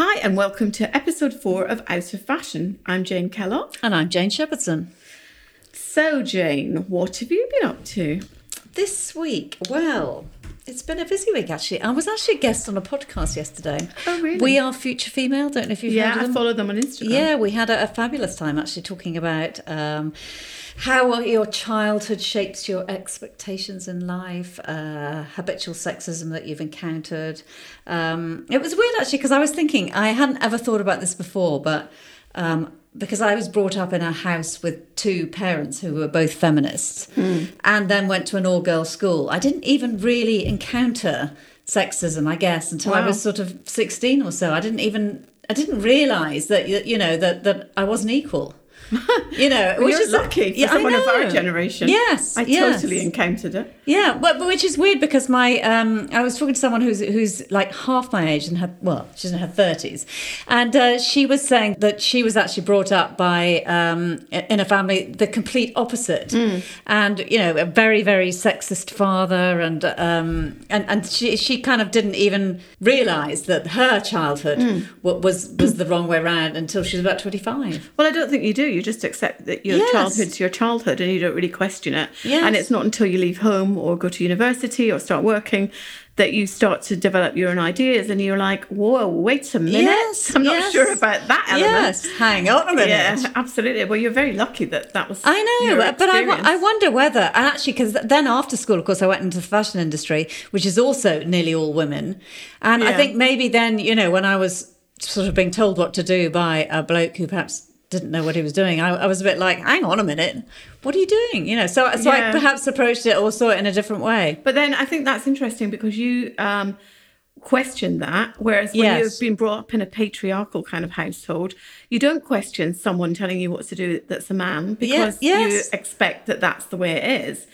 Hi, and welcome to episode four of Out of Fashion. I'm Jane Kellock. And I'm Jane Shepherdson. So, Jane, what have you been up to? This week, well, it's been a busy week actually. I was actually a guest on a podcast yesterday. Oh, really? We are Future Female. Don't know if you've Yeah, heard of I follow them on Instagram. Yeah, we had a, a fabulous time actually talking about um, how your childhood shapes your expectations in life, uh, habitual sexism that you've encountered. Um, it was weird actually because I was thinking, I hadn't ever thought about this before, but um, because I was brought up in a house with two parents who were both feminists and then went to an all girls school, I didn't even really encounter sexism, I guess, until I was sort of 16 or so. I didn't even I didn't realise that you you know that that I wasn't equal. You know, Well, which is lucky for Yeah, someone of our generation. Yes, I yes. totally encountered it. Yeah, but, but which is weird because my um, I was talking to someone who's who's like half my age and her well she's in her thirties, and uh, she was saying that she was actually brought up by um, in a family the complete opposite, and you know a very very sexist father, and um, and and she she kind of didn't even realise that her childhood wa- was was the wrong way around until she was about twenty five. Well, I don't think you do. You just accept that your Yes. childhood's your childhood and you don't really question it. Yes. And it's not until you leave home or go to university or start working that you start to develop your own ideas and you're like, whoa, wait a minute. Yes, I'm not yes. sure about that element. Yes, hang on a minute. Yeah, absolutely. Well, you're very lucky that that was. I know, but I, I wonder whether, and actually, because then after school, of course, I went into the fashion industry, which is also nearly all women. And I think maybe then, you know, when I was sort of being told what to do by a bloke who perhaps didn't know what he was doing, I, I was a bit like, hang on a minute, what are you doing? You know, so, so Yeah. I perhaps approached it or saw it in a different way. But then I think that's interesting because you um, question that, whereas when Yes. you've been brought up in a patriarchal kind of household, you don't question someone telling you what to do that's a man because yes. you expect that that's the way it is.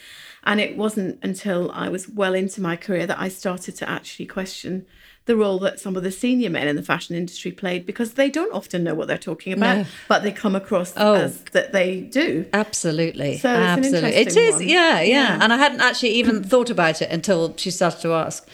And it wasn't until I was well into my career that I started to actually question the role that some of the senior men in the fashion industry played because they don't often know what they're talking about, No. but they come across Oh. as that they do. Absolutely. So it's an Absolutely. It interesting is, one. yeah, yeah, Yeah. And I hadn't actually even thought about it until she started to ask.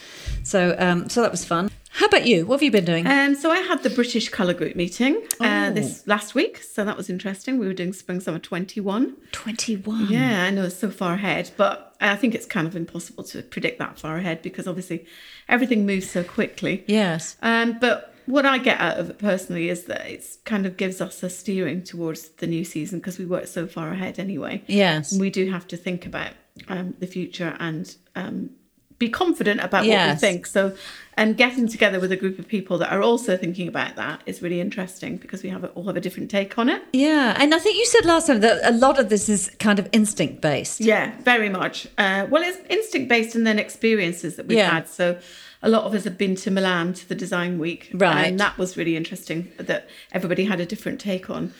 So, um, so that was fun. How about you? What have you been doing? Um, so I had the British Colour Group meeting uh, Oh. this last week, so that was interesting. We were doing Spring Summer 21. 21. Yeah, I know it's so far ahead, but I think it's kind of impossible to predict that far ahead because obviously everything moves so quickly. Yes. Um, but what I get out of it personally is that it kind of gives us a steering towards the new season because we work so far ahead anyway. Yes. We do have to think about um, the future and um, be confident about what we think. So, and getting together with a group of people that are also thinking about that is really interesting because we have a, all have a different take on it. Yeah, and I think you said last time that a lot of this is kind of instinct based. Yeah, very much. Uh, well, it's instinct based and then experiences that we've Yeah. had. So a lot of us have been to Milan to the design week. Right. And that was really interesting that everybody had a different take on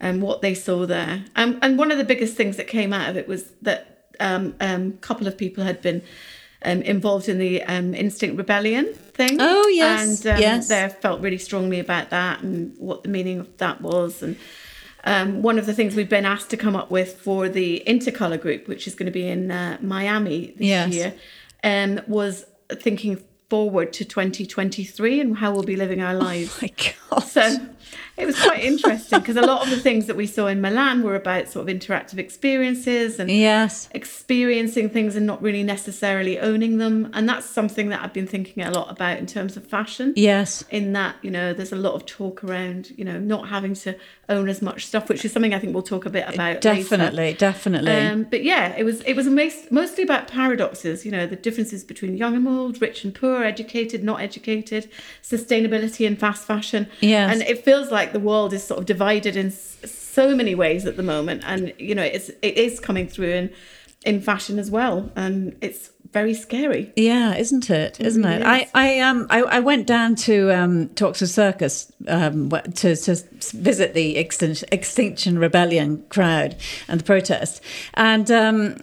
um, what they saw there. Um, and one of the biggest things that came out of it was that um, um, a couple of people had been um, involved in the um, Extinction Rebellion thing. Oh, yes, And um, yes. they felt really strongly about that and what the meaning of that was. And um, one of the things we've been asked to come up with for the Intercolor group, which is going to be in uh, Miami this Yes. year, um, was thinking forward to 2023 and how we'll be living our lives. My God. So it was quite interesting because a lot of the things that we saw in Milan were about sort of interactive experiences and yes. experiencing things and not really necessarily owning them. And that's something that I've been thinking a lot about in terms of fashion Yes. in that you know there's a lot of talk around you know not having to own as much stuff which is something i think we'll talk a bit about later. Definitely. Definitely. um, but yeah it was it was mostly about paradoxes you know the differences between young and old rich and poor educated not educated sustainability and fast fashion Yes. and it feels like the world is sort of divided in so many ways at the moment and you know it's it is coming through in in fashion as well and it's very scary Yeah, isn't it? Isn't really it? I. I um I, I went down to um to Oxford Circus um to to visit the Extinction, Extinction Rebellion crowd and the protest, and um.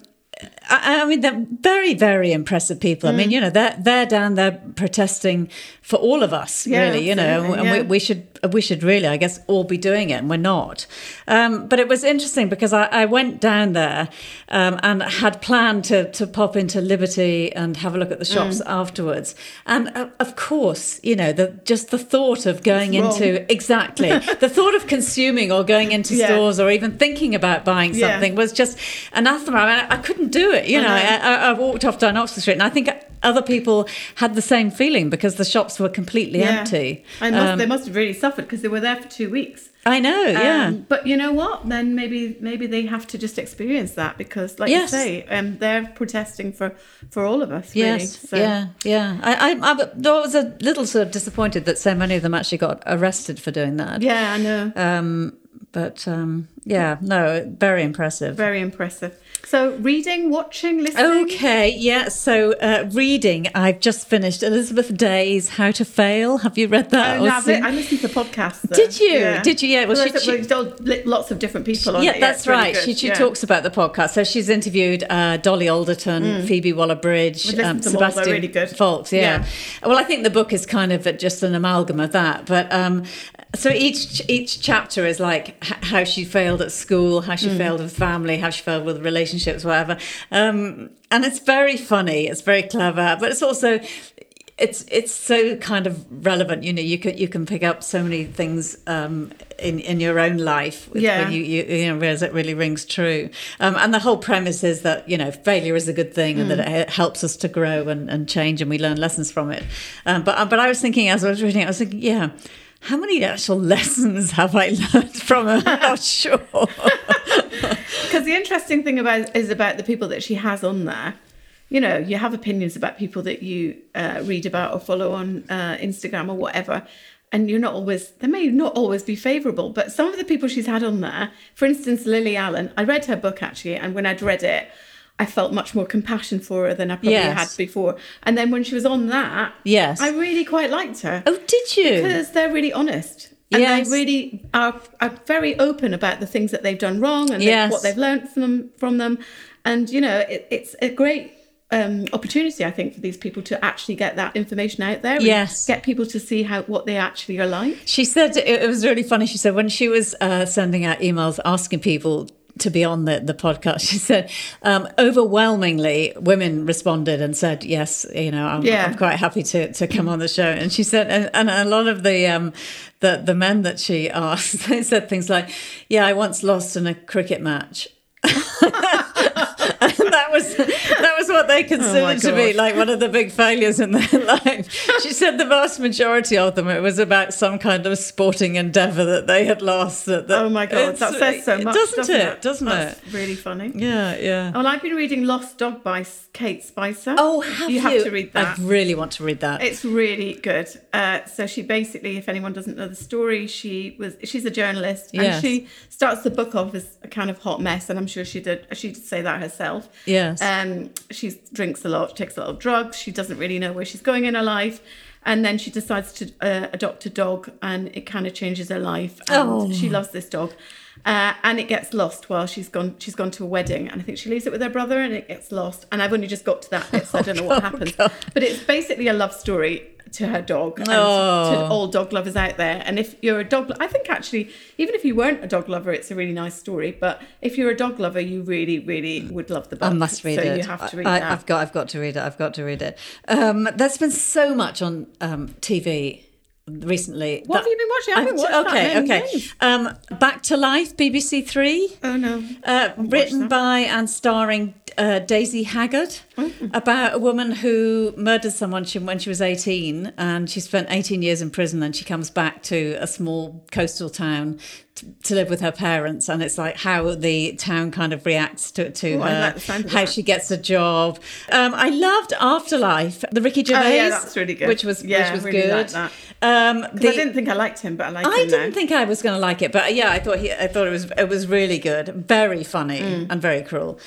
I, I mean, they're very, very impressive people. I Mm. mean, you know, they're they're down there protesting for all of us, Yeah, really. You know, absolutely, and we, we should we should really, I guess, all be doing it, and we're not. Um, but it was interesting because I, I went down there um, and had planned to to pop into Liberty and have a look at the shops Mm. afterwards. And uh, of course, you know, the just the thought of going into exactly the thought of consuming or going into Yeah. stores or even thinking about buying Yeah. something was just anathema. I, mean, I couldn't do it. You know, know. I, I, I walked off down Oxford Street, and I think other people had the same feeling because the shops were completely Yeah. empty. I must, Um, they must have really suffered because they were there for two weeks. I know, yeah. Um, but you know what? Then maybe maybe they have to just experience that because, like Yes. you say, um, they're protesting for for all of us. Really. Yes, So, yeah, yeah. I, I, I was a little sort of disappointed that so many of them actually got arrested for doing that. Yeah, I know. Um, but um, yeah, no, very impressive. Very impressive. So, reading, watching, listening. Okay, yeah. So, uh, reading. I've just finished Elizabeth Day's "How to Fail." Have you read that? Oh, no, I've I listened to podcasts. though. Did you? Did you? Yeah, well, Well, she- she- lots of different people on yeah, it. that's really right. She, she Yeah. talks about the podcast. So she's interviewed uh, Dolly Alderton, Phoebe Waller-Bridge, um, to all. Sebastian really. Yeah. Yeah. Well, I think the book is kind of just an amalgam of that. But um, so each each chapter is like how she failed at school, how Mm. she failed with family, how she failed with relationships, whatever. Um, and it's very funny. It's very clever, but it's also it's it's so kind of relevant. You know, you can you can pick up so many things um, in in your own life with- Yeah. when you, you you know realize it really rings true. Um, and the whole premise is that you know failure is a good thing and that Mm. it helps us to grow and, and change and we learn lessons from it. Um, but but I was thinking as I was reading, it, I was thinking, yeah. How many actual lessons have I learned from her? I'm not sure. Because the interesting thing about is about the people that she has on there. You know, you have opinions about people that you uh, read about or follow on uh, Instagram or whatever, and you're not always. They may not always be favourable, but some of the people she's had on there, for instance, Lily Allen. I read her book actually, and when I'd read it, I felt much more compassion for her than I probably Yes. had before. And then when she was on that, Yes. I really quite liked her oh, did you? because they're really honest. And Yes. they really are, are very open about the things that they've done wrong and they- what they've learned from them. From them. And, you know, it, it's a great um, opportunity, I think, for these people to actually get that information out there. and Yes. Get people to see how what they actually are like. She said it, it was really funny. She said when she was uh, sending out emails asking people to be on the, the podcast, she said um, overwhelmingly women responded and said yes. You know, I'm, Yeah. I'm quite happy to, to come on the show. And she said, and, and a lot of the um, the the men that she asked, they said things like, "Yeah, I once lost in a cricket match." that was that was what they considered to be like one of the big failures in their life. She said the vast majority of them it was about some kind of sporting endeavour that they had lost. That, that Oh my God, that says so much, doesn't, doesn't, it? Doesn't That's it? really funny. Yeah, yeah. Well, I've been reading Lost Dog by Kate Spicer. Oh, have you? you? have to read that. I really want to read that. It's really good. Uh, so she basically, if anyone doesn't know the story, she was she's a journalist and she starts the book off as a kind of hot mess, and I'm sure she did she did say that herself. Yes. Um, she drinks a lot, takes a lot of drugs. She doesn't really know where she's going in her life. And then she decides to uh, adopt a dog, and it kind of changes her life. And Oh. she loves this dog, uh, and it gets lost while she's gone. She's gone to a wedding, and I think she leaves it with her brother, and it gets lost. And I've only just got to that bit, so I don't know what happens. God. But it's basically a love story to her dog and to Oh. all dog lovers out there. And if you're a dog, I think actually, even if you weren't a dog lover, it's a really nice story. But if you're a dog lover, you really, really would love the book. I must read so it. you have to read I, that. I've got, I've got to read it. I've got to read it. Um, there's been so much on um, TV recently. What have you been watching? I haven't watched that Okay, many okay. Um, Back to Life, BBC Three. oh no. Uh, written by and starring uh, Daisy Haggard about a woman who murdered someone when she was 18 and she spent 18 years in prison and she comes back to a small coastal town t- to live with her parents and it's like how the town kind of reacts to, to Ooh, her like the sound of how she gets a job um, I loved Afterlife the Ricky Gervais Oh yeah, that's really good. which was yeah, which was really good Like that. Um, the- I didn't think I liked him, but I like I didn't now. think I was going to like it, but yeah, I thought he, I thought it was it was really good, very funny Mm. and very cruel.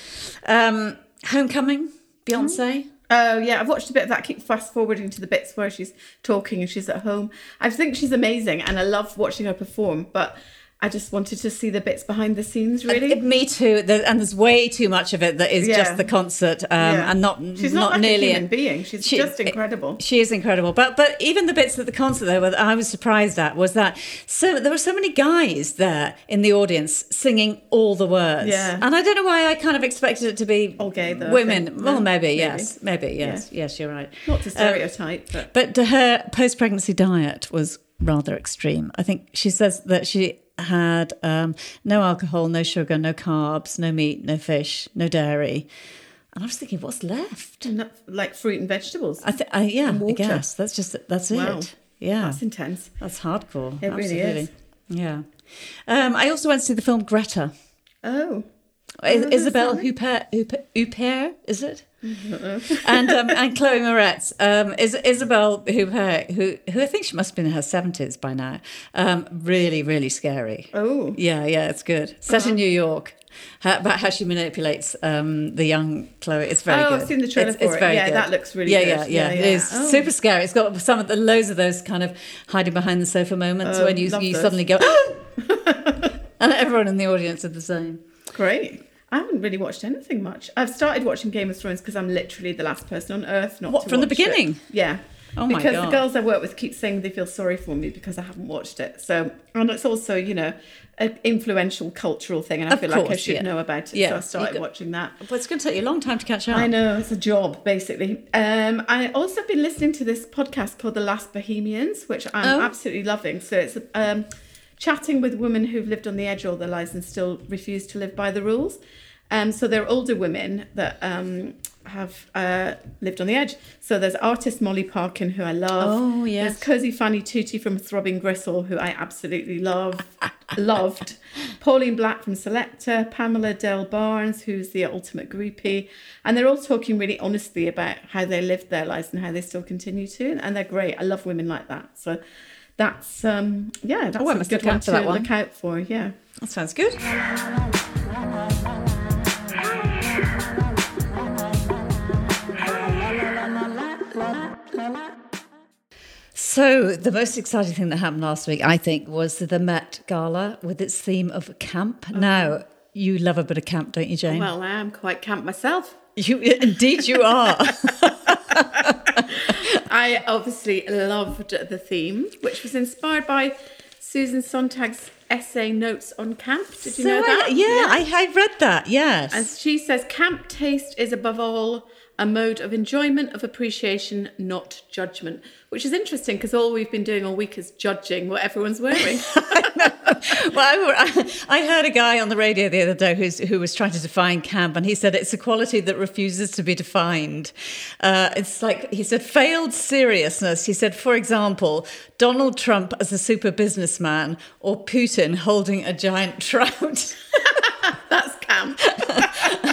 Um, Homecoming, Beyonce. Oh yeah, I've watched a bit of that. I keep fast forwarding to the bits where she's talking and she's at home. I think she's amazing, and I love watching her perform. But I just wanted to see the bits behind the scenes, really. Uh, me too. There, and there's way too much of it that is Yeah. just the concert, um, Yeah. and not She's not not, like nearly a human being. She's She- just incredible. She is incredible, but but even the bits at the concert though, that I was surprised at was that so there were so many guys there in the audience singing all the words. Yeah. and I don't know why I kind of expected it to be All gay, though, women. Well, Yeah, maybe, maybe. yes, maybe yes, yes, you're right. Not to Um, stereotype, but but her post pregnancy diet was rather extreme. I think she says that she had um, no alcohol, no sugar, no carbs, no meat, no fish, no dairy. And I was thinking, what's left? not like fruit and vegetables. I think, I, yeah, I water. guess that's just that's Wow. it. Yeah, That's intense. that's hardcore. It really is. Yeah. Um, I also went to see the film Greta. Oh, Is- who's Isabelle? Huppert, Huppert, Huppert, is it? And um, and Chloe Moretz. Um, is Isabelle Huppert, who who I think she must have been in her seventies by now. Um, really, really scary. oh, Yeah, yeah, it's good. Set in New York. How, about how she manipulates um, the young Chloe. It's very Oh, good. I've seen the trailer it's, for it's it. very Yeah, good. that looks really yeah, good. Yeah, yeah, Yeah, It is Oh. super scary. It's got some of the loads of those kind of hiding behind the sofa moments Oh, when you you those. suddenly go, and everyone in the audience did the same. great. I haven't really watched anything much. I've started watching Game of Thrones because I'm literally the last person on earth not What, from the watch it. beginning? Yeah. Oh my god. because God. the girls I work with keep saying they feel sorry for me because I haven't watched it. So, and it's also, you know, an influential cultural thing, and I Of feel like I should yeah. know about it. Yeah, so I started watching that. But it's going to take you a long time to catch up. I know it's a job, basically. Um, I also been listening to this podcast called The Last Bohemians, which I'm Oh. absolutely loving. So it's um, chatting with women who've lived on the edge all their lives and still refuse to live by the rules. Um, so they're older women that um, have uh, lived on the edge. So there's artist Molly Parkin, who I love. Oh, yes. There's Cosey Fanni Tutti from Throbbing Gristle, who I absolutely love, loved. Pauline Black from Selecter, Pamela Des Barres, who's the ultimate groupie. And they're all talking really honestly about how they lived their lives and how they still continue to. And they're great. I love women like that. So that's, um, yeah, that's Oh, I a must good one to that one. look out for. Yeah. That sounds good. So, the most exciting thing that happened last week, I think, was the Met Gala with its theme of camp. Now, you love a bit of camp, don't you, Jane? Well, I am quite camp myself. you, indeed, you are. I obviously loved the theme, which was inspired by Susan Sontag's essay Notes on Camp. Did you So know I- that? yeah, I, I read that. Yes. And she says camp taste is above all a mode of enjoyment, of appreciation, not judgment. Which is interesting because all we've been doing all week is judging what everyone's wearing. well, I, I heard a guy on the radio the other day who's, who was trying to define camp, and he said it's a quality that refuses to be defined. Uh, it's like, he said, failed seriousness. He said, for example, Donald Trump as a super businessman or Putin holding a giant trout. That's camp.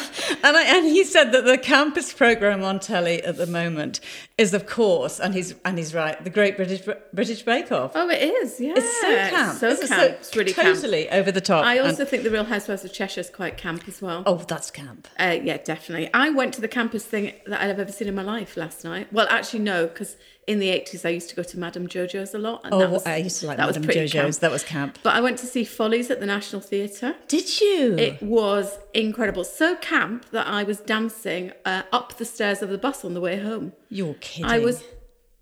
And, I, and he said that the campus program on telly at the moment is, of course, and he's and he's right, the Great British British Bake Off. Oh, it is. Yeah. It's so camp. So It's camp. so it's really camp. totally over the top. I and- also think the Real Housewives of Cheshire is quite camp as well. oh, that's camp. Uh, yeah, definitely. I went to the campus thing that I've ever seen in my life last night. Well, actually, no, because in the 80s I used to go to Madame Jojo's a lot. And Oh, was, I used to like that Madame Jojo's. camp. That was camp. But I went to see Follies at the National Theatre. Did you? It was incredible. So camp that I was dancing uh, up the stairs of the bus on the way home. You're kidding. I was.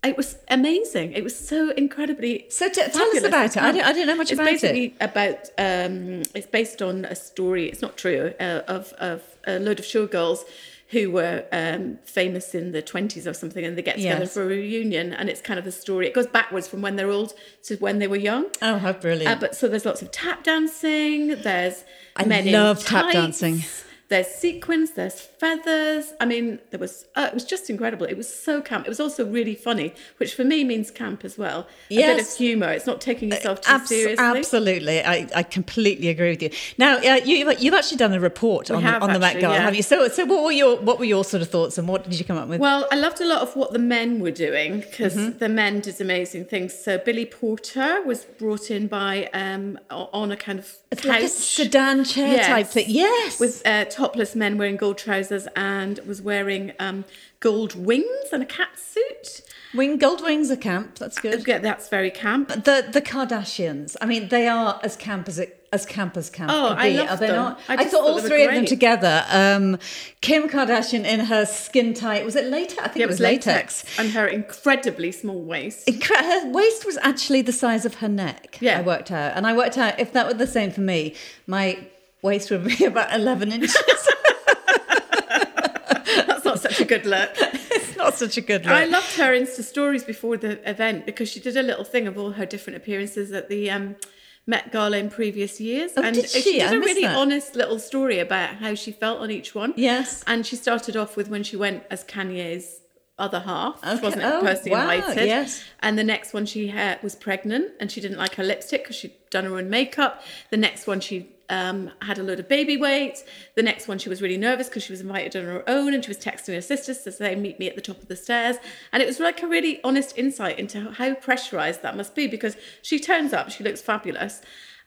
It was amazing. It was so incredibly. So t- tell us about it. I don't- I don't know much it's about it. basically about. Um, it's based on a story. It's not true. Uh, of of a load of showgirls who were um, famous in the twenties or something, and they get together Yes. for a reunion. And it's kind of a story. It goes backwards from when they're old to when they were young. Oh, how brilliant! Uh, but so there's lots of tap dancing. There's I love tap dancing. There's sequins. There's feathers. I mean, there was. Uh, it was just incredible. It was so camp. It was also really funny, which for me means camp as well. A bit of humour. It's not taking yourself too Abs- seriously. absolutely, I, I completely agree with you. Now, uh, you, you've actually done a report on, on the Met Gala, yeah. have you? So, so what were your what were your sort of thoughts, and what did you come up with? Well, I loved a lot of what the men were doing because Mm-hmm. the men did amazing things. So Billy Porter was brought in by um, on a kind of couch like a sedan chair type Yes. thing. Yes, with uh, topless men wearing gold trousers and was wearing um, gold wings and a cat suit. Wing gold wings are camp. That's good. Yeah, that's very camp. The the Kardashians. I mean, they are as camp as it as camp as camp Oh, could I be. loved are they them. not? I I, thought thought all three of them together. Um, Kim Kardashian in her skin tight. Was it latex? I think Yeah, it was latex. and her incredibly small waist. Incre- Her waist was actually the size of her neck. Yeah. I worked out, and I worked out if that were the same for me, my waist would be about eleven inches. That's not such a good look. it's not such a good look. I loved her Insta stories before the event because she did a little thing of all her different appearances at the um, Met Gala in previous years. Oh, and did she? she did I a really that. honest little story about how she felt on each one. Yes. And she started off with when she went as Kanye's other half. She Okay. wasn't Oh, personally wow, invited. yes. And the next one she had was pregnant and she didn't like her lipstick because she'd done her own makeup. The next one she um, had a load of baby weight. The next one she was really nervous because she was invited on her own and she was texting her sisters to say, meet me at the top of the stairs. And it was like a really honest insight into how pressurized that must be because she turns up, she looks fabulous.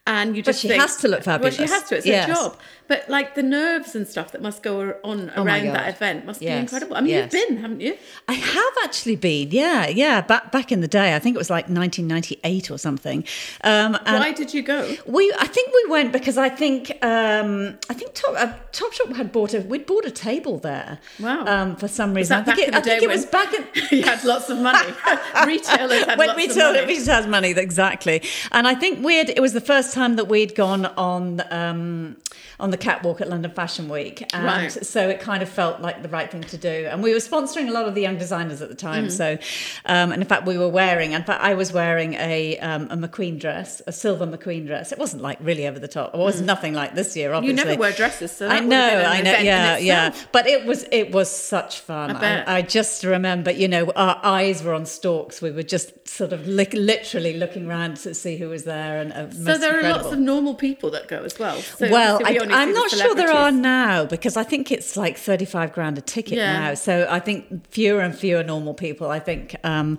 And you But just she think- has to look fabulous. Well, she has to. It's Yes. her job. But like the nerves and stuff that must go on Oh around that event must be incredible. I mean, yes. you've been, haven't you? I have actually been, yeah, yeah. Back back in the day, I think it was like 1998 or something. Um, and Why did you go? we, I think we went because I think um, I think Top uh, Topshop had bought a we'd bought a table there. Wow. Um, for some reason, I think back it, in the I think day it was back in. you had lots of money. Retailers had when lots retail of money. retail has money exactly and i think we had it was the first time that we'd gone on um on the catwalk at london fashion week and Right. so it kind of felt like the right thing to do and we were sponsoring a lot of the young designers at the time Mm. so um and in fact we were wearing in fact i was wearing a um, a mcqueen dress a silver mcqueen dress it wasn't like really over the top it was nothing like this year Mm. you never wear dresses, so I know, have been an I know, yeah, yeah. But it was it was such fun. I. I, I just remember, you know, our eyes were on stalks. We were just sort of li- literally looking around to see who was there, and uh, So most there are lots of normal people that go as well. So well, I, only see I'm the not sure there are now because I think it's like 35 grand a ticket Yeah. now. So I think fewer and fewer normal people. I think um,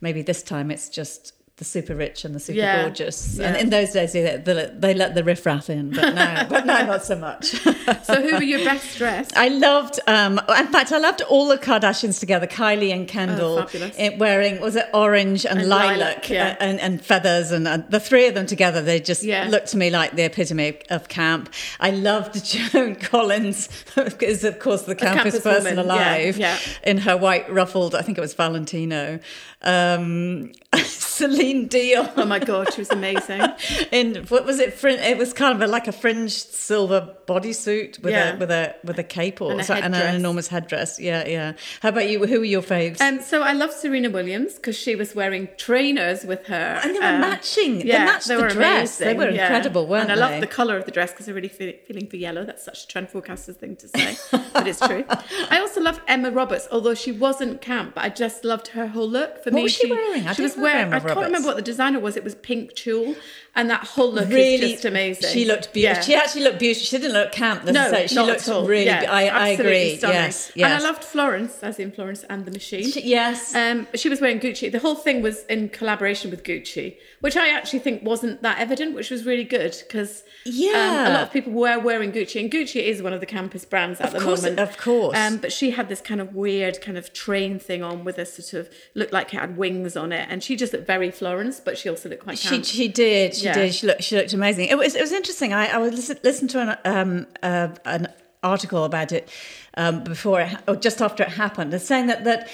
maybe this time it's just the super rich and the super Yeah. gorgeous. And Yeah. in those days, they, they, they let the riffraff in, but now, but now not so much. So who were your best dressed? I loved, um, in fact, I loved all the Kardashians together, Kylie and Kendall, Oh, wearing, was it orange and, And lilac, lilac, yeah. uh, and, and feathers, and uh, the three of them together, they just Yeah. looked to me like the epitome of camp. I loved Joan Collins, is of course the campus, campus person woman, yeah, alive, yeah. in her white ruffled, I think it was Valentino. Um, Celine Dion Oh my god, she was amazing. in what was it? It was kind of a, like a fringed silver bodysuit with Yeah. a with a with a cape or And so- and an enormous headdress. Yeah, yeah. How about you? Who were your faves? Um, so I love Serena Williams because she was wearing trainers with her, And they were um, matching. They Yeah, matched they the were dress. They amazing, were yeah. incredible, weren't and I they? love the colour of the dress because I'm really fe- feeling for yellow. That's such a trend forecaster's thing to say, but it's true. I also love Emma Roberts, although she wasn't camp, but I just loved her whole look. For What me, was she wearing? I she was wearing. I can't Roberts. remember what the designer was. It was pink tulle, and that whole look really is just amazing. She looked beautiful. Yeah. She actually looked beautiful. She didn't look camp no, necessarily. she not looked at all. really. Yeah, I, I agree. stunning. Yes, yes. And I loved Florence, as in Florence and the Machine. She- yes. Um, she was wearing Gucci. The whole thing was in collaboration with Gucci, which I actually think wasn't that evident, which was really good because Yeah. a lot of people were wearing Gucci, and Gucci is one of the campus brands at Of the course, moment. of course. Um, but she had this kind of weird kind of train thing on with a sort of looked like it had wings on it, and she just looked very Florence, but she also looked quite She camp. she did she Yeah. did she looked she looked amazing. It was it was interesting. I I was listen, listen to an um uh, an article about it um, before it or just after it happened. It's saying that that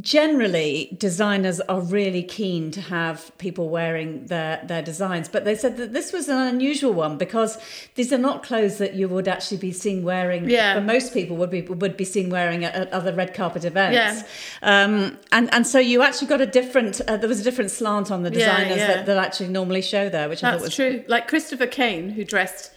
generally designers are really keen to have people wearing their their designs, but they said that this was an unusual one because these are not clothes that you would actually be seen wearing. Yeah. for most people would be would be seen wearing at, at other red carpet events. Yeah. Um, and and so you actually got a different. Uh, there was a different slant on the designers yeah. that, that actually normally show there, which I thought was true. Like Christopher Kane, who dressed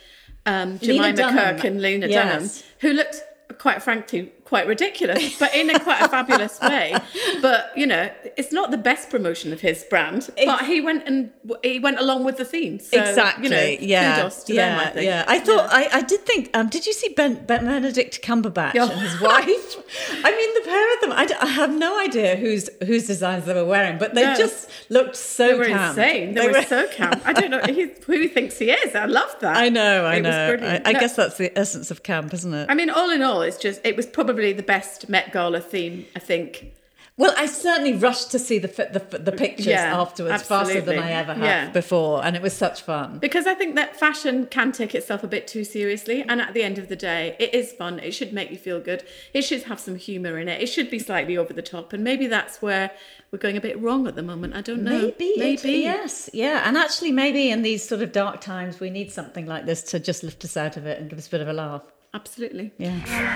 um, Jemima. Kirk and Lena Yes. Dunham, who looked, quite frankly, quite ridiculous, but in a quite a fabulous way. But you know, it's not the best promotion of his brand, but he went and he went along with the theme. So, exactly. You know, yeah. Yeah. them. I. Yeah. I thought I, I did think. Um, did you see ben, ben Benedict Cumberbatch Yeah. and his wife? I mean, the pair of them. I, d- I have no idea whose whose designs they were wearing, but they No. just looked so They were camp. insane. They, were, so camp. I don't know who he thinks he is. I love that. I know. I It was know. I. I No, guess that's the essence of camp, isn't it? I mean, all in all, it's just it was probably the best Met Gala theme. I think. Well, I certainly rushed to see the the, the pictures Yeah, afterwards faster than. I ever have Yeah. before, and it was such fun. Because I think that fashion can take itself a bit too seriously. And at the end of the day, it is fun. It should make you feel good. It should have some humour in it. It should be slightly over the top. And maybe that's where we're going a bit wrong at the moment. I don't know. Maybe, Maybe. yes, yeah, and actually, maybe in these sort of dark times, we need something like this to just lift us out of it and give us a bit of a laugh. Absolutely. Yeah.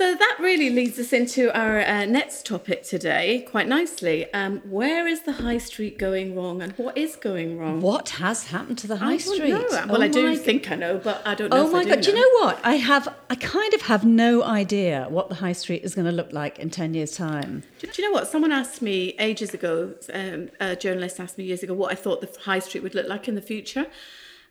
So that really leads us into our uh, next topic today quite nicely. Um, where is the high street going wrong and what is going wrong? What has happened to the high I street? know. Well, Oh I do my think I know, but I don't know. Oh if my I do god! Do you know what? I have. I kind of have no idea what the high street is going to look like in ten years' time. Do, do you know what? Someone asked me ages ago, um, a journalist asked me years ago what I thought the high street would look like in the future.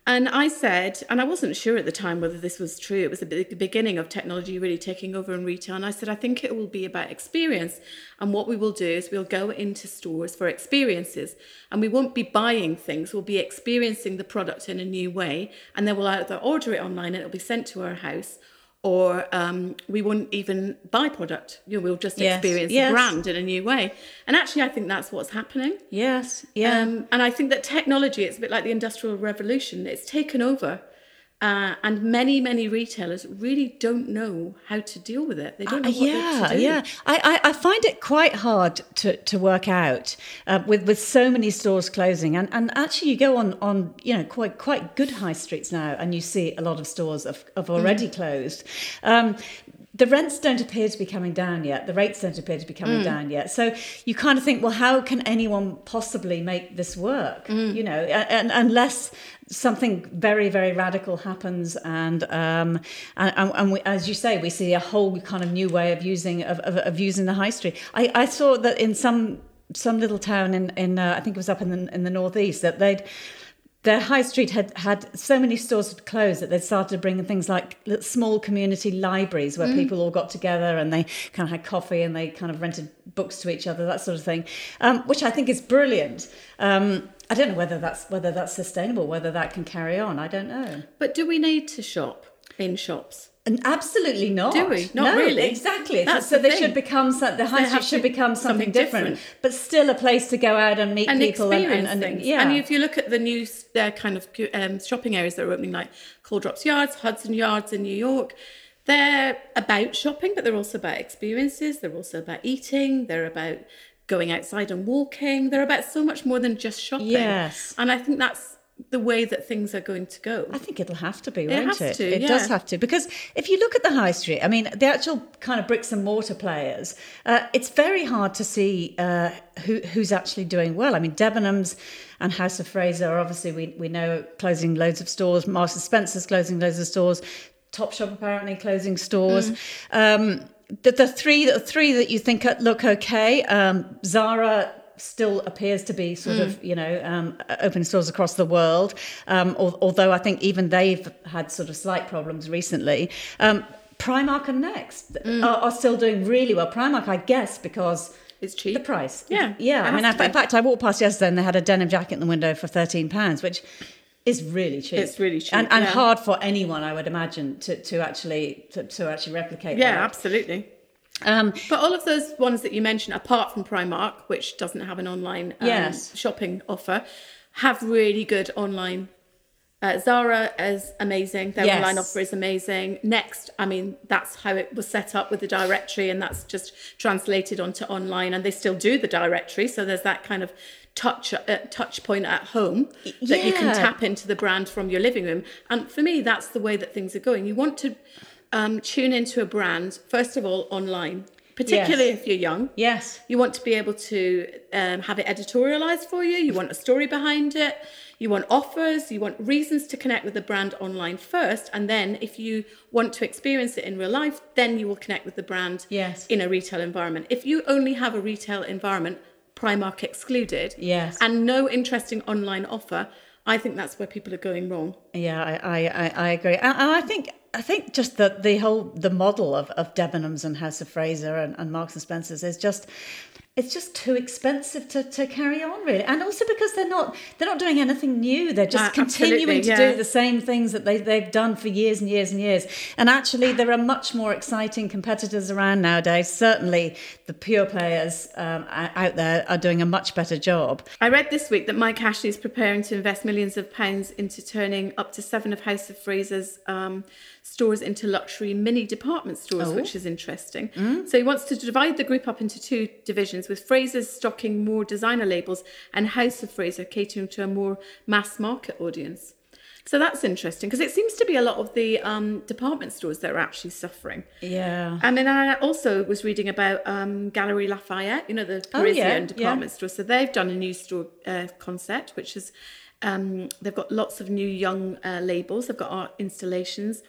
And I said, and I wasn't sure at the time whether this was true, it was the beginning of technology really taking over in retail. And I said, I think it will be about experience. And what we will do is we'll go into stores for experiences and we won't be buying things, we'll be experiencing the product in a new way. And then we'll either order it online and it'll be sent to our house. Or um, we wouldn't even buy product. You know, we'll just Yes, experience yes. the brand in a new way. And actually, I think that's what's happening. Yes. Yeah. Um, and I think that technology, it's a bit like the Industrial Revolution, it's taken over. Uh, and many, many retailers really don't know how to deal with it. They don't know Uh, what yeah, to do. yeah. I, I, I find it quite hard to, to work out uh, with with so many stores closing, and, and actually you go on on you know quite quite good high streets now, and you see a lot of stores have, have already Mm. closed. Um, the rents don't appear to be coming down yet. The rates don't appear to be Mm. coming down yet. So you kind of think, well, how can anyone possibly make this work? Mm. You know, a- and, unless something very, very radical happens, and um, and, and, and we, as you say, we see a whole kind of new way of using of, of, of using the high street. I, I saw that in some some little town in in uh, I think it was up in the in the northeast that they'd their high street had had so many stores had closed that they'd started bringing things like small community libraries where people all got together and they kind of had coffee and they kind of rented books to each other that sort of thing um, which i think is brilliant. Um, i don't know whether that's whether that's sustainable whether that can carry on. I don't know. But do we need to shop in shops? And absolutely not. Do we? Not no, really. Exactly. That's so the they thing. should become some, the high street should become something, something different, different. but still a place to go out and meet and people and, and, and things. yeah. And if you look at the new uh, kind of um, shopping areas that are opening, like Drops Yards, Hudson Yards in New York, they're about shopping, but they're also about experiences. They're also about eating. They're about going outside and walking. They're about so much more than just shopping. Yes. And I think that's the way that things are going to go. I think it'll have to be, won't has it? to, it yeah. does have to because if you look at the high street, I mean, the actual kind of bricks and mortar players, uh, it's very hard to see uh, who who's actually doing well. I mean, Debenhams and House of Fraser, are obviously, we we know closing loads of stores. Marks and Spencer's closing loads of stores. Topshop apparently closing stores. Um, the, the three the three that you think look okay, um, Zara still appears to be sort of you know um, opening stores across the world. Um, al- although I think even they've had sort of slight problems recently. Um, Primark and Next are, are still doing really well. Primark, I guess, because It's cheap. the price. Yeah, yeah. I mean, has in fact, I walked past yesterday and they had a denim jacket in the window for thirteen pounds, which is really cheap. It's really cheap, and, and yeah. hard for anyone, I would imagine, to, to actually to, to actually replicate. yeah, that. absolutely. Um, But all of those ones that you mentioned, apart from Primark, which doesn't have an online um, Yes. shopping offer, have really good online. Uh, Zara is amazing. Their Yes. online offer is amazing. Next, I mean, that's how it was set up with the directory, and that's just translated onto online. And they still do the directory, so there's that kind of touch uh, touch point at home that you can tap into the brand from your living room. And for me, that's the way that things are going. You want to um, tune into a brand first of all online. particularly Yes. if you're young. Yes. You want to be able to um, have it editorialized for you. You want a story behind it. You want offers. You want reasons to connect with the brand online first. And then, if you want to experience it in real life, then you will connect with the brand Yes. in a retail environment. If you only have a retail environment, Primark excluded, Yes. and no interesting online offer, I think that's where people are going wrong. Yeah, I, I, I, agree, and I think I think just the the whole the model of, of Debenhams and House of Fraser and, and Marks and Spencers is just it's just too expensive to, to carry on really, and also because they're not they're not doing anything new. They're just Uh, continuing to yeah. do the same things that they they've done for years and years and years. And actually, there are much more exciting competitors around nowadays. Certainly, the pure players um, out there are doing a much better job. I read this week that Mike Ashley is preparing to invest millions of pounds into turning up to seven of House of Fraser's um, stores into luxury mini department stores, Oh. which is interesting. So he wants to divide the group up into two divisions, with Fraser's stocking more designer labels and House of Fraser catering to a more mass market audience. So that's interesting because it seems to be a lot of the um, department stores that are actually suffering. Yeah. I mean, I also was reading about um, Galeries Lafayette, you know, the Oh, Parisian yeah, department store. So they've done a new store uh, concept, which is um, they've got lots of new young uh, labels. They've got art installations.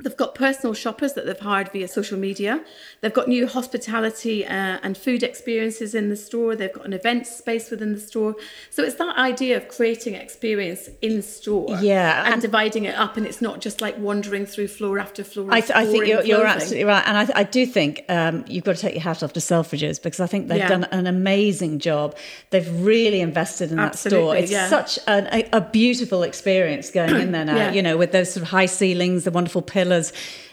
They've got personal shoppers that they've hired via social media. They've got new hospitality uh, and food experiences in the store. They've got an event space within the store. So it's that idea of creating experience in store, Yeah, and, and- dividing it up, and it's not just like wandering through floor after floor. I, th- I think you're, you're absolutely right, and I, th- I do think um, you've got to take your hat off to Selfridges because I think they've Yeah. done an amazing job. They've really invested in that store. It's yeah. such an, a, a beautiful experience going in there now. Yeah. You know, with those sort of high ceilings, the wonderful pillars.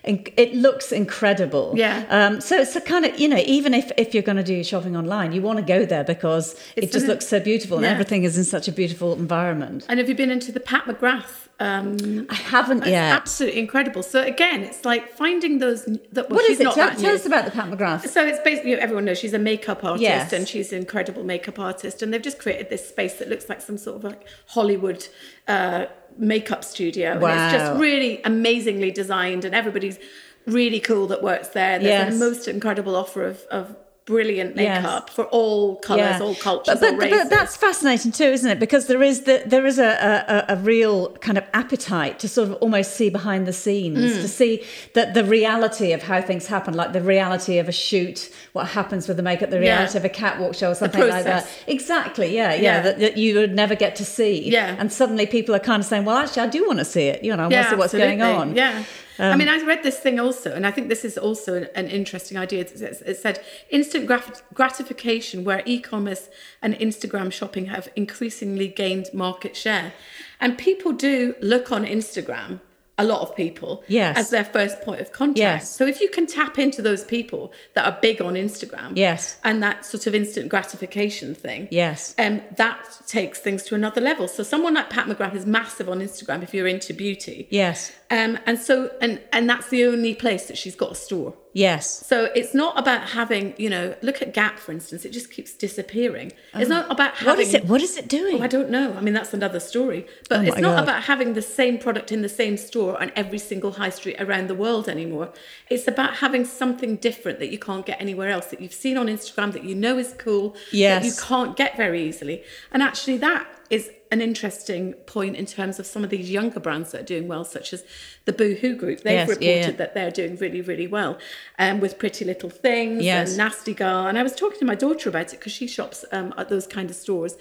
And it looks incredible. Yeah. Um, so it's a kind of you know, even if if you're going to do your shopping online, you want to go there because it just an- looks so beautiful and everything is in such a beautiful environment. And have you been into the Pat McGrath? Um, I haven't it's yet. absolutely incredible. So again, it's like finding those. That, well, What is it? Tell, tell us about the Pat McGrath. So it's basically everyone knows she's a makeup artist Yes. and she's an incredible makeup artist, and they've just created this space that looks like some sort of like Hollywood uh, makeup studio. And it's just really amazingly designed, and everybody's really cool that works there. There's Yes. the most incredible offer of, of brilliant Yes. makeup for all colours, all cultures, but, but, all races. but that's fascinating too, isn't it? Because there is the, there is a, a, a real kind of appetite to sort of almost see behind the scenes, Mm. to see that the reality of how things happen, like the reality of a shoot, what happens with the makeup, the Yeah. reality of a catwalk show or something like that. Exactly, yeah, yeah, Yeah. That, that you would never get to see. Yeah. And suddenly people are kind of saying, well, actually, I do want to see it. You know, I want to see what's going on. Yeah. I Um, mean, I read this thing also, and I think this is also an, an interesting idea. It, it- it said instant grat- gratification, where e commerce and Instagram shopping have increasingly gained market share. And people do look on Instagram, a lot of people, Yes. as their first point of contact. Yes. So if you can tap into those people that are big on Instagram Yes. and that sort of instant gratification thing, Yes. um, that takes things to another level. So someone like Pat McGrath is massive on Instagram if you're into beauty. Yes. Um, and so and and that's the only place that she's got a store. Yes. So it's not about having, you know, look at Gap for instance, it just keeps disappearing. It's not about having What is it? What is it doing? Oh, I don't know. I mean, that's another story. But Oh it's not God. about having the same product in the same store on every single high street around the world anymore. It's about having something different that you can't get anywhere else, that you've seen on Instagram, that you know is cool, that you can't get very easily. And actually, that is an interesting point in terms of some of these younger brands that are doing well, such as the Boohoo Group. They've Yes, reported yeah, yeah. that they're doing really, really well um, with Pretty Little Things Yes. and Nasty Girl. And I was talking to my daughter about it because she shops um, at those kind of stores.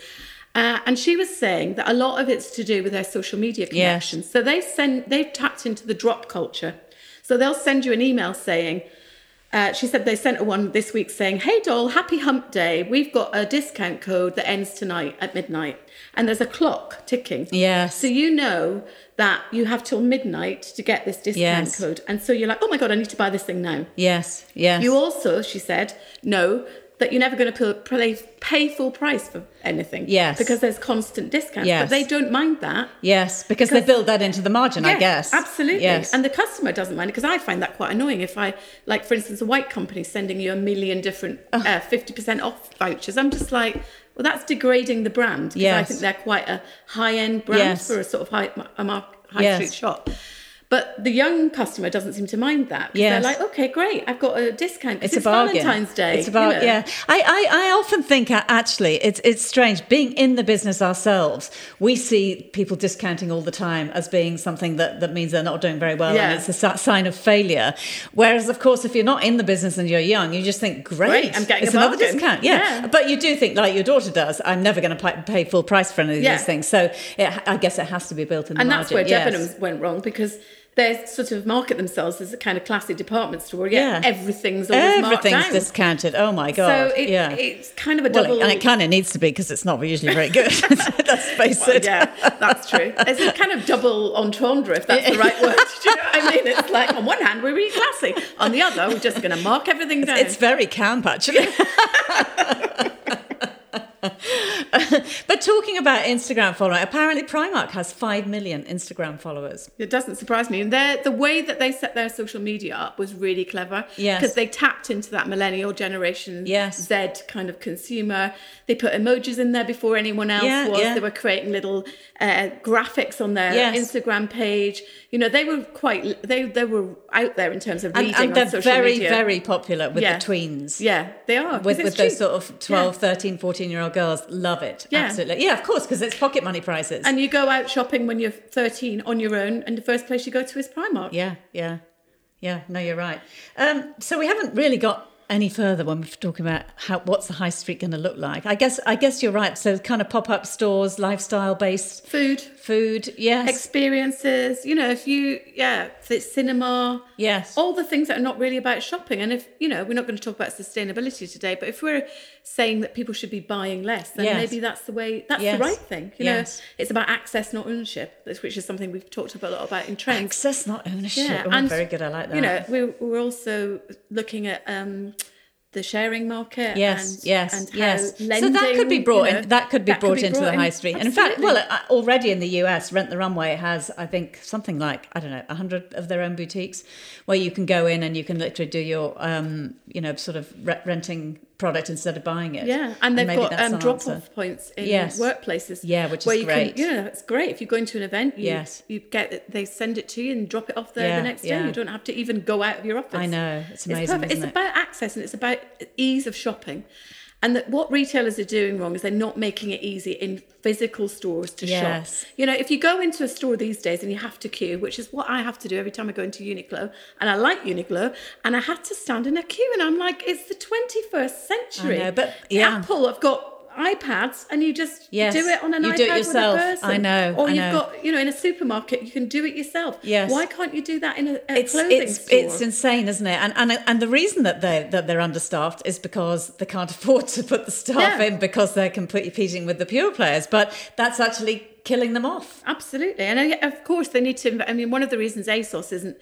Uh, and she was saying that a lot of it's to do with their social media Yes. connections. So they send, they've tapped into the drop culture. So they'll send you an email saying, uh, she said they sent her one this week saying, Hey doll, happy hump day. We've got a discount code that ends tonight at midnight. And there's a clock ticking. Yes. So you know that you have till midnight to get this discount Yes. code. And so you're like, oh my God, I need to buy this thing now. Yes. Yes. You also, she said, know that you're never going to pay, pay full price for anything. Yes. Because there's constant discounts. Yes. But they don't mind that. Yes, because, they build that into the margin, I guess. Absolutely. Yes. And the customer doesn't mind it because I find that quite annoying. If I, like, for instance, a white company sending you a million different uh, 50% off vouchers, I'm just like, well, that's degrading the brand. Because I think they're quite a high end brand Yes. for a sort of high, a high Yes. street shop. But the young customer doesn't seem to mind that. Yeah, They're like, okay, great, I've got a discount. 'cause it's, a bargain. Valentine's Day. It's about you know. yeah. I, I I often think actually it's it's strange being in the business ourselves. We see people discounting all the time as being something that that means they're not doing very well Yeah. and it's a sign of failure. Whereas of course if you're not in the business and you're young, you just think great, Great, I'm getting it's a another discount. Yeah. Yeah. but you do think like your daughter does. I'm never going to pay, full price for any of Yeah. these things. So it, I guess it has to be built in. The And that's where margin. Yes. Debenhams went wrong because they sort of market themselves as a kind of classy department store. Yeah. Everything's always marked Everything's discounted. Oh my god! so it, yeah. it's kind of a well, double. and it kind of needs to be because it's not usually very good. Let's face Well, it. yeah, that's true. It's a kind of double entendre, if that's the right word. Do you know what I mean? It's like on one hand we're really classy, on the other we're just going to mark everything down. It's very camp, actually. talking about Instagram following, apparently Primark has 5 million Instagram followers. It doesn't surprise me. And the way that they set their social media up was really clever. Yes. Because they tapped into that millennial generation Yes. Z kind of consumer. They put emojis in there before anyone else Yeah, was. yeah. They were creating little uh, graphics on their Yes. Instagram page. You know, they were quite, they, they were out there in terms of And, reading and they're very, media. very popular with Yeah. the tweens. Yeah, they are. With, with those sort of 12, 13, 14 year old girls. Love it. Absolutely. Yeah, of course, because it's pocket money prices. And you go out shopping when you're 13 on your own, and the first place you go to is Primark. Yeah, yeah, yeah. No, you're right. Um, so we haven't really got any further when we're talking about how what's the high street going to look like. I guess I guess you're right. So kind of pop up stores, lifestyle based Food, food. Yes, experiences, you know, if you, yeah, it's cinema, yes. all the things that are not really about shopping. And if, you know, we're not going to talk about sustainability today, but if we're saying that people should be buying less, then Yes. maybe that's the way, that's Yes. the right thing. You Yes. know, it's about access, not ownership, which is something we've talked about a lot about in trends. Access, not ownership. Yeah, oh, and, very good. I like that. You know, we're, we're also looking at um, the sharing market. Yes, and, yes, and yes. Lending, so that could be brought you know, in. That could be that brought into the in. high street. And in fact, well, uh, already in the US, Rent the Runway has, I think, something like I don't know, hundred of their own boutiques where you can go in and you can literally do your, um, you know, sort of re- renting product instead of buying it. Yeah, and they've maybe got um, drop off points in Yes. workplaces. Yeah, which is great. Can, know, it's great if you're going to an event. You, Yes. you get they send it to you and drop it off there Yeah, the next day. yeah. You don't have to even go out of your office. I know. It's amazing, perfect. it's it? about access and it's about ease of shopping. And that what retailers are doing wrong is they're not making it easy in physical stores to Yes. shop. You know, if you go into a store these days and you have to queue, which is what I have to do every time I go into Uniqlo, and I like Uniqlo, and I had to stand in a queue, and I'm like, it's the 21st century. I know, but- yeah. Apple have got iPads, and you just Yes, do it on an you iPad do it yourself. with a person. I know, Or I you've know. got, you know, in a supermarket, you can do it yourself. Yes. Why can't you do that in a, a it's clothing it's store? it's insane, isn't it? And and and the reason that they that they're understaffed is because they can't afford to put the staff in because they're competing with the pure players. But that's actually killing them off. Absolutely, and uh, of course they need to. I mean, one of the reasons ASOS isn't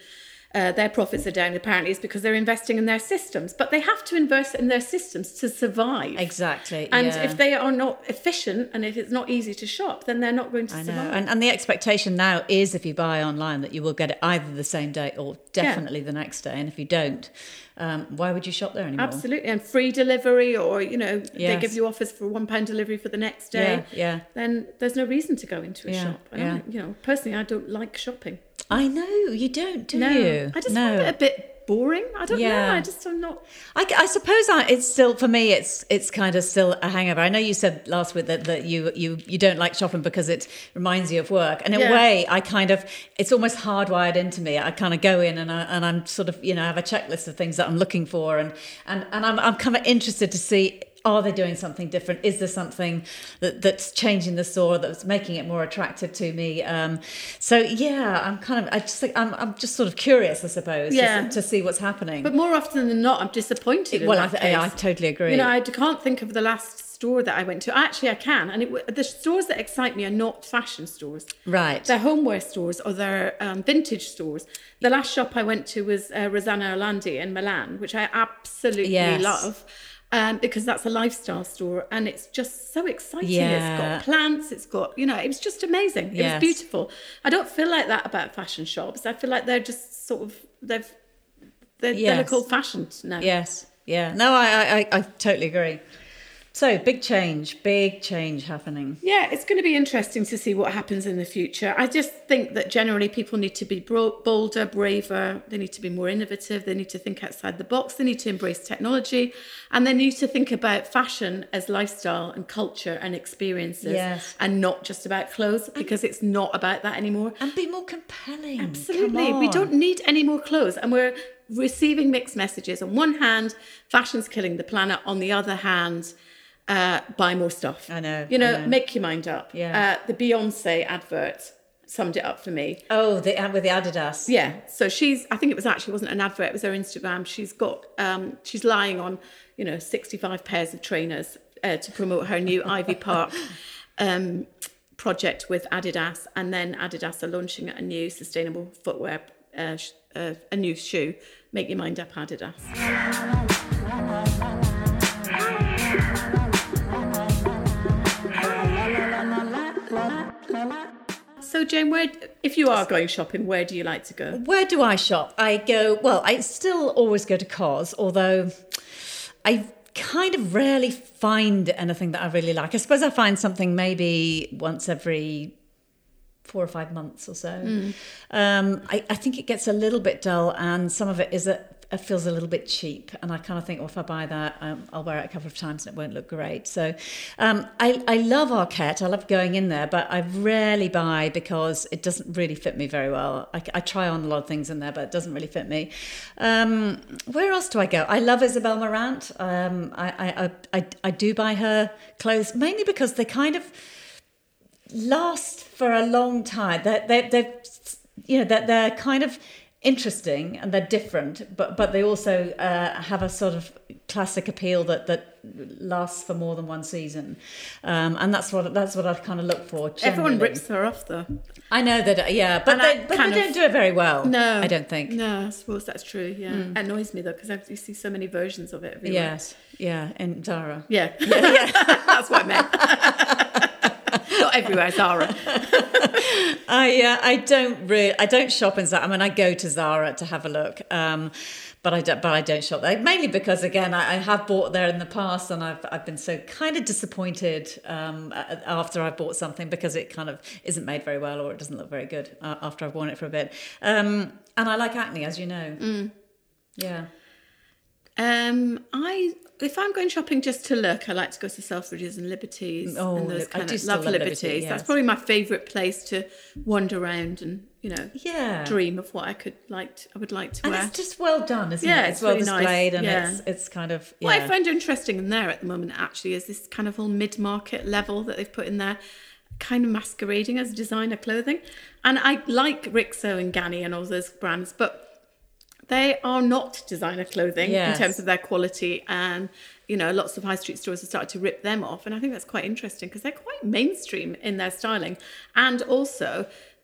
uh, their profits are down apparently is because they're investing in their systems, but they have to invest in their systems to survive. Exactly. And yeah. if they are not efficient and if it's not easy to shop, then they're not going to I know, survive. and, and the expectation now is if you buy online that you will get it either the same day or definitely the next day. And if you don't, um, why would you shop there anymore? Absolutely, and free delivery, or you know, they give you offers for one pound delivery for the next day. Yeah, yeah. Then there's no reason to go into a Yeah, shop. And yeah. I, you know, personally, I don't like shopping. I know you don't, do no, you? I just no. find it a bit boring. I don't know. Yeah. I just am not. I, I suppose I, it's still for me. It's it's kind of still a hangover. I know you said last week that, that you you you don't like shopping because it reminds you of work. And in a way, I kind of it's almost hardwired into me. I kind of go in and I, and I'm sort of you know I have a checklist of things that I'm looking for and and and I'm I'm kind of interested to see. Are they doing something different? Is there something that, that's changing the store that's making it more attractive to me? Um, so yeah, I'm kind of I just I'm, I'm just sort of curious, I suppose, Yeah. to, see what's happening. But more often than not, I'm disappointed. in well, I, I case. totally agree. You know, I can't think of the last store that I went to. Actually, I can, and it, the stores that excite me are not fashion stores. Right. They're homeware stores or they're um, vintage stores. The last shop I went to was uh, Rossana Orlandi in Milan, which I absolutely Yes. love. Um, because that's a lifestyle store and it's just so exciting. It's got plants, it's got, you know, it was just amazing. It Yes. was beautiful. I don't feel like that about fashion shops. I feel like they're just sort of, they've, they're, they Yes. look old fashioned now. Yes. Yeah. No, I, I, I totally agree. So big change, big change happening. Yeah, it's going to be interesting to see what happens in the future. I just think that generally people need to be bolder, braver. They need to be more innovative. They need to think outside the box. They need to embrace technology, and they need to think about fashion as lifestyle and culture and experiences, Yes. and not just about clothes because it's not about that anymore. And be more compelling. Absolutely. We don't need any more clothes. And we're receiving mixed messages. On one hand, fashion's killing the planet. On the other hand, uh, buy more stuff. I know, You know, know. make your mind up. Yeah. Uh, the Beyonce advert summed it up for me. Oh, the with the Adidas. Yeah. So she's, I think it was actually, it wasn't an advert, it was her Instagram. She's got, um, she's lying on, you know, 65 pairs of trainers uh, to promote her new Ivy Park um, project with Adidas. And then Adidas are launching a new sustainable footwear, uh, sh- uh, a new shoe. Make your mind up, Adidas. So, Jane, where, if you are going shopping, where do you like to go? Where do I shop? I go, well, I still always go to Cos, although I kind of rarely find anything that I really like. I suppose I find something maybe once every four or five months or so. Um, I, I think it gets a little bit dull, and some of it is a, it feels a little bit cheap. And I kind of think, well, if I buy that, um, I'll wear it a couple of times and it won't look great. So um, I, I love Arket. I love going in there, but I rarely buy because it doesn't really fit me very well. I, I try on a lot of things in there, but it doesn't really fit me. Um, where else do I go? I love Isabel Marant. Um, I, I, I, I do buy her clothes mainly because they kind of last for a long time. They're, they're, they're you know, they're, they're kind of interesting and they're different, but but they also uh, have a sort of classic appeal that that lasts for more than one season, um, and that's what that's what I kind of look for. Everyone rips her off, though. I know that, yeah, but And they, but they of- don't do it very well. No, I don't think. No, I suppose that's true. Yeah, it annoys me though because you see so many versions of it. Everywhere. Yes, yeah, in Zara. yeah, that's what I meant. Not everywhere, Zara. I uh, I don't really I don't shop in Zara. I mean, I go to Zara to have a look, um, but I don't but I don't shop there mainly because again I, I have bought there in the past and I've I've been so kind of disappointed um, after I've bought something because it kind of isn't made very well or it doesn't look very good uh, after I've worn it for a bit. Um, and I like acne, as you know. Yeah. Um, I if I'm going shopping just to look, I like to go to Selfridges and Liberties Oh, and those I do of love love Liberties. Liberty, That's probably my favourite place to wander around and you know Yeah. dream of what I could like. To, I would like to And wear. it's just well done, isn't Yeah, it? it's well really nice. displayed and Yeah. it's it's kind of yeah. What I find interesting in there at the moment actually is this kind of whole mid-market level that they've put in there, kind of masquerading as designer clothing. And I like Rixo and Ganni and all those brands, but they are not designer clothing Yes. in terms of their quality and you know lots of high street stores have started to rip them off and i think that's quite interesting because they're quite mainstream in their styling and also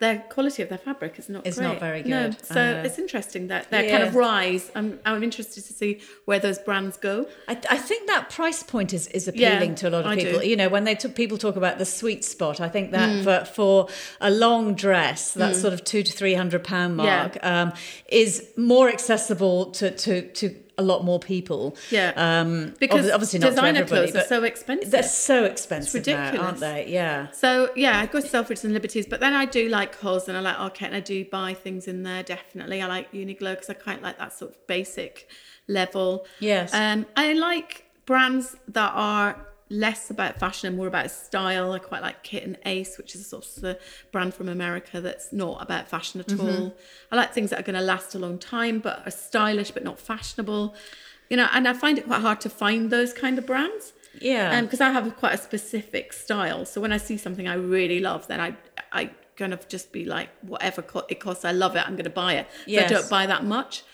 their quality of their fabric is not It's great. not very no good. so Uh, it's interesting that their kind of rise i'm, I'm interested to see where those brands go I, I think that price point is, is appealing Yeah, to a lot of I do. people. You know, when they t- people talk about the sweet spot, I think Mm. that for, for a long dress, that sort of two to three hundred pound Yeah. mark, um, is more accessible to, to, to a lot more people. Yeah. um, because obviously not designer clothes are so expensive they're so expensive now, ridiculous. aren't they? Yeah. So yeah, I go to Selfridges and Liberties, but then I do like Cos and I like Arket and I do buy things in there. Definitely, I like Uniqlo because I quite like that sort of basic level. Yes. Um, I like brands that are less about fashion and more about style. I quite like Kit and Ace, which is a sort of a brand from America that's not about fashion at mm-hmm. all. I like things that are going to last a long time but are stylish but not fashionable. You know, and I find it quite hard to find those kind of brands Yeah. Um, because I have a, quite a specific style. So when I see something I really love, then I I kind of just be like, whatever it costs, I love it. I'm going to buy it. So Yes. I don't buy that much.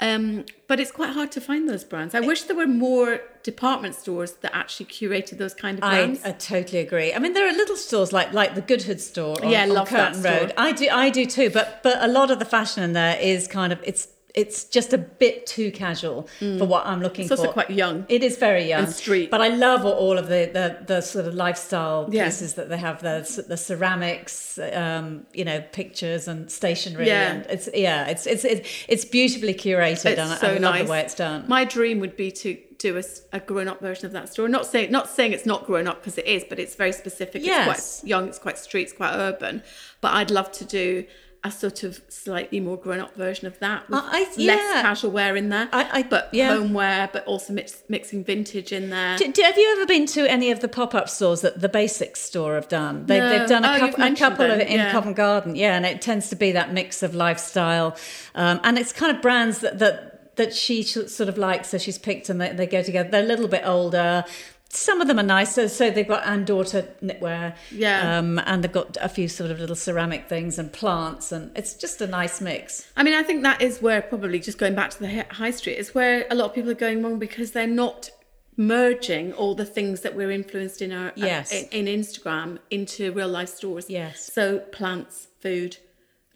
Um, but it's quite hard to find those brands. I wish there were more department stores that actually curated those kind of I, brands. I totally agree. I mean, there are little stores like like the Goodhood store on, Yeah, on store. Road. I do, I do too. But but a lot of the fashion in there is kind of it's it's just a bit too casual for what I'm looking It's for. also quite young. It is very young And street. but I love all of the the, the sort of lifestyle Yeah. pieces that they have. The the ceramics, um, you know, pictures and stationery. Yeah. and it's yeah, it's it's it's, it's beautifully curated, It's and I- so I love nice. the way it's done. My dream would be to do a grown-up version of that store. Not saying not saying it's not grown up because it is, but it's very specific. Yes. It's quite young. It's quite street. It's quite urban. But I'd love to do a sort of slightly more grown-up version of that with I- I- less yeah. casual wear in there. I- I- but yeah. homeware, but also mix, mixing vintage in there. Do, do- have you ever been to any of the pop-up stores that the Basics store have done? They, No. They've done Oh, a you've couple, a couple of it in yeah. Covent Garden, yeah, and it tends to be that mix of lifestyle, um, and it's kind of brands that that that she sort of likes, so she's picked and they, they go together. They're a little bit older. Some of them are nicer, so they've got and daughter knitwear, Yeah. um, and they've got a few sort of little ceramic things and plants, and it's just a nice mix. I mean, I think that is where probably just going back to the high street is where a lot of people are going wrong because they're not merging all the things that we're influenced in our Yes. in, in Instagram into real life stores. Yes. So plants, food,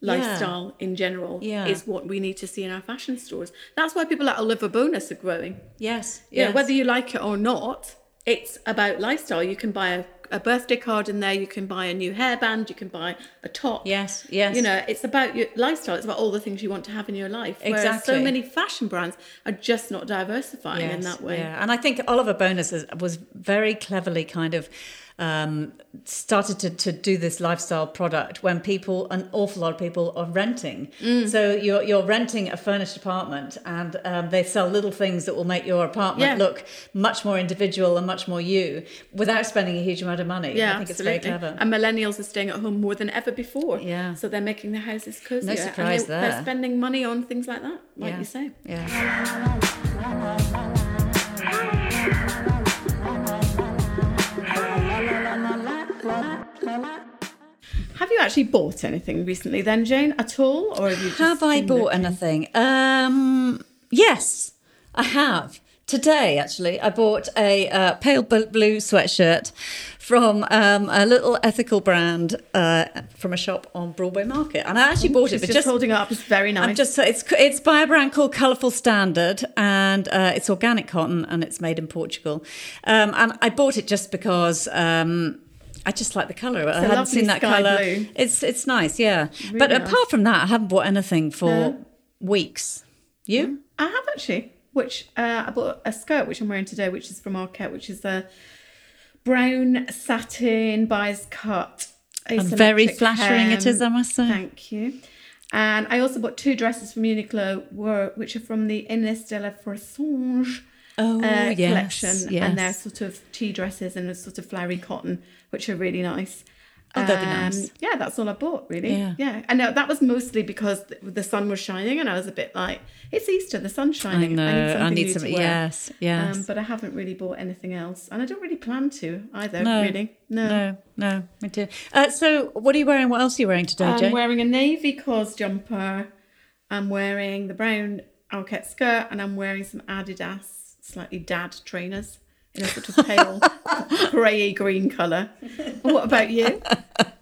lifestyle in general Yeah. is what we need to see in our fashion stores. That's why people like Oliver Bonas are growing. Yes, Yeah, yes. whether you like it or not, it's about lifestyle. You can buy a, a birthday card in there, you can buy a new hairband, you can buy a top. Yes, yes. You know, it's about your lifestyle. It's about all the things you want to have in your life. Whereas Exactly. so many fashion brands are just not diversifying in that way. Yeah, and I think Oliver Bonas was very cleverly kind of um, started to, to do this lifestyle product when people, an awful lot of people, are renting. Mm. So you're you're renting a furnished apartment, and um, they sell little things that will make your apartment Yeah. look much more individual and much more you, without spending a huge amount of money. Yeah, I think absolutely. it's very clever. And millennials are staying at home more than ever before. Yeah. So they're making their houses cozier. surprise and they, there. They're spending money on things like that, like yeah. you say. Yeah. actually bought anything recently then, Jane, at all? Or have you just Have I bought looking? anything? Um, yes, I have. Today, actually, I bought a uh, pale blue sweatshirt from um, a little ethical brand uh, from a shop on Broadway Market, and I actually bought it. But just, holding it up. It's very nice. I'm just it's it's by a brand called Colourful Standard, and uh, it's organic cotton, and it's made in Portugal. Um, and I bought it just because. Um, I just like the colour. I hadn't seen that colour. blue. It's it's nice, yeah. but nice. apart from that, I haven't bought anything for No. weeks. You? I have actually. Which uh, I bought a skirt which I'm wearing today, which is from Arket, which is a brown satin bias cut. And very flattering it hem. is, I must say. Thank you. And I also bought two dresses from Uniqlo, which are from the Inès de la Fressange Oh, uh, yes, collection, yes. and they're sort of tea dresses and a sort of flowery cotton, which are really nice. Oh, they'll be nice. Yeah, that's all I bought, really. Yeah. yeah. And that was mostly because the, the sun was shining, and I was a bit like, "It's Easter, the sun's shining. I know, I need I something some- to wear." yes, yes. Um, but I haven't really bought anything else, and I don't really plan to either. No, really, no. No, no, me too. Uh, so, what are you wearing? What else are you wearing today, I'm Jane? wearing a navy Cos jumper. I'm wearing the brown Arket skirt, and I'm wearing some Adidas slightly dad trainers in a sort of pale grey green colour. What about you?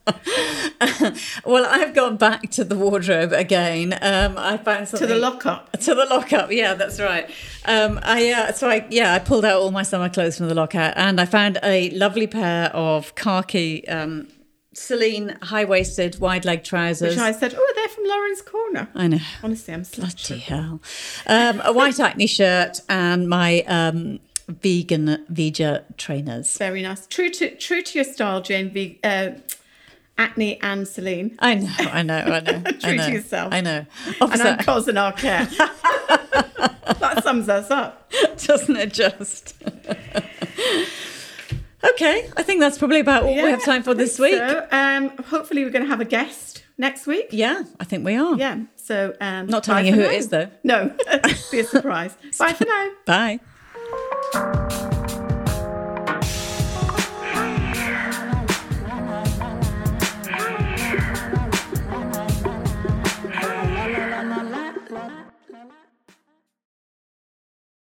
well, I've gone back to the wardrobe again. Um, I found something To the lockup. to the lockup. Yeah, that's right. Um, I uh, so I yeah I pulled out all my summer clothes from the lockout, and I found a lovely pair of khaki. Um, Celine high waisted wide leg trousers. Which I said, oh, they're from Laurence Corner. I know. Honestly, I'm Bloody such a... hell. Um, a white acne shirt and my um, vegan Veja trainers. Very nice. True to true to your style, Jane. V, uh, Acne and Celine. I know, I know, I know. I True to know, yourself. I know. And I'm cousin Arket. that sums us up. doesn't it just? Okay, I think that's probably about all we have time for this week. So, um, hopefully, we're going to have a guest next week. Yeah, I think we are. Yeah. So, um, Not telling you who it now. is, though. No, be a surprise. bye for now. Bye.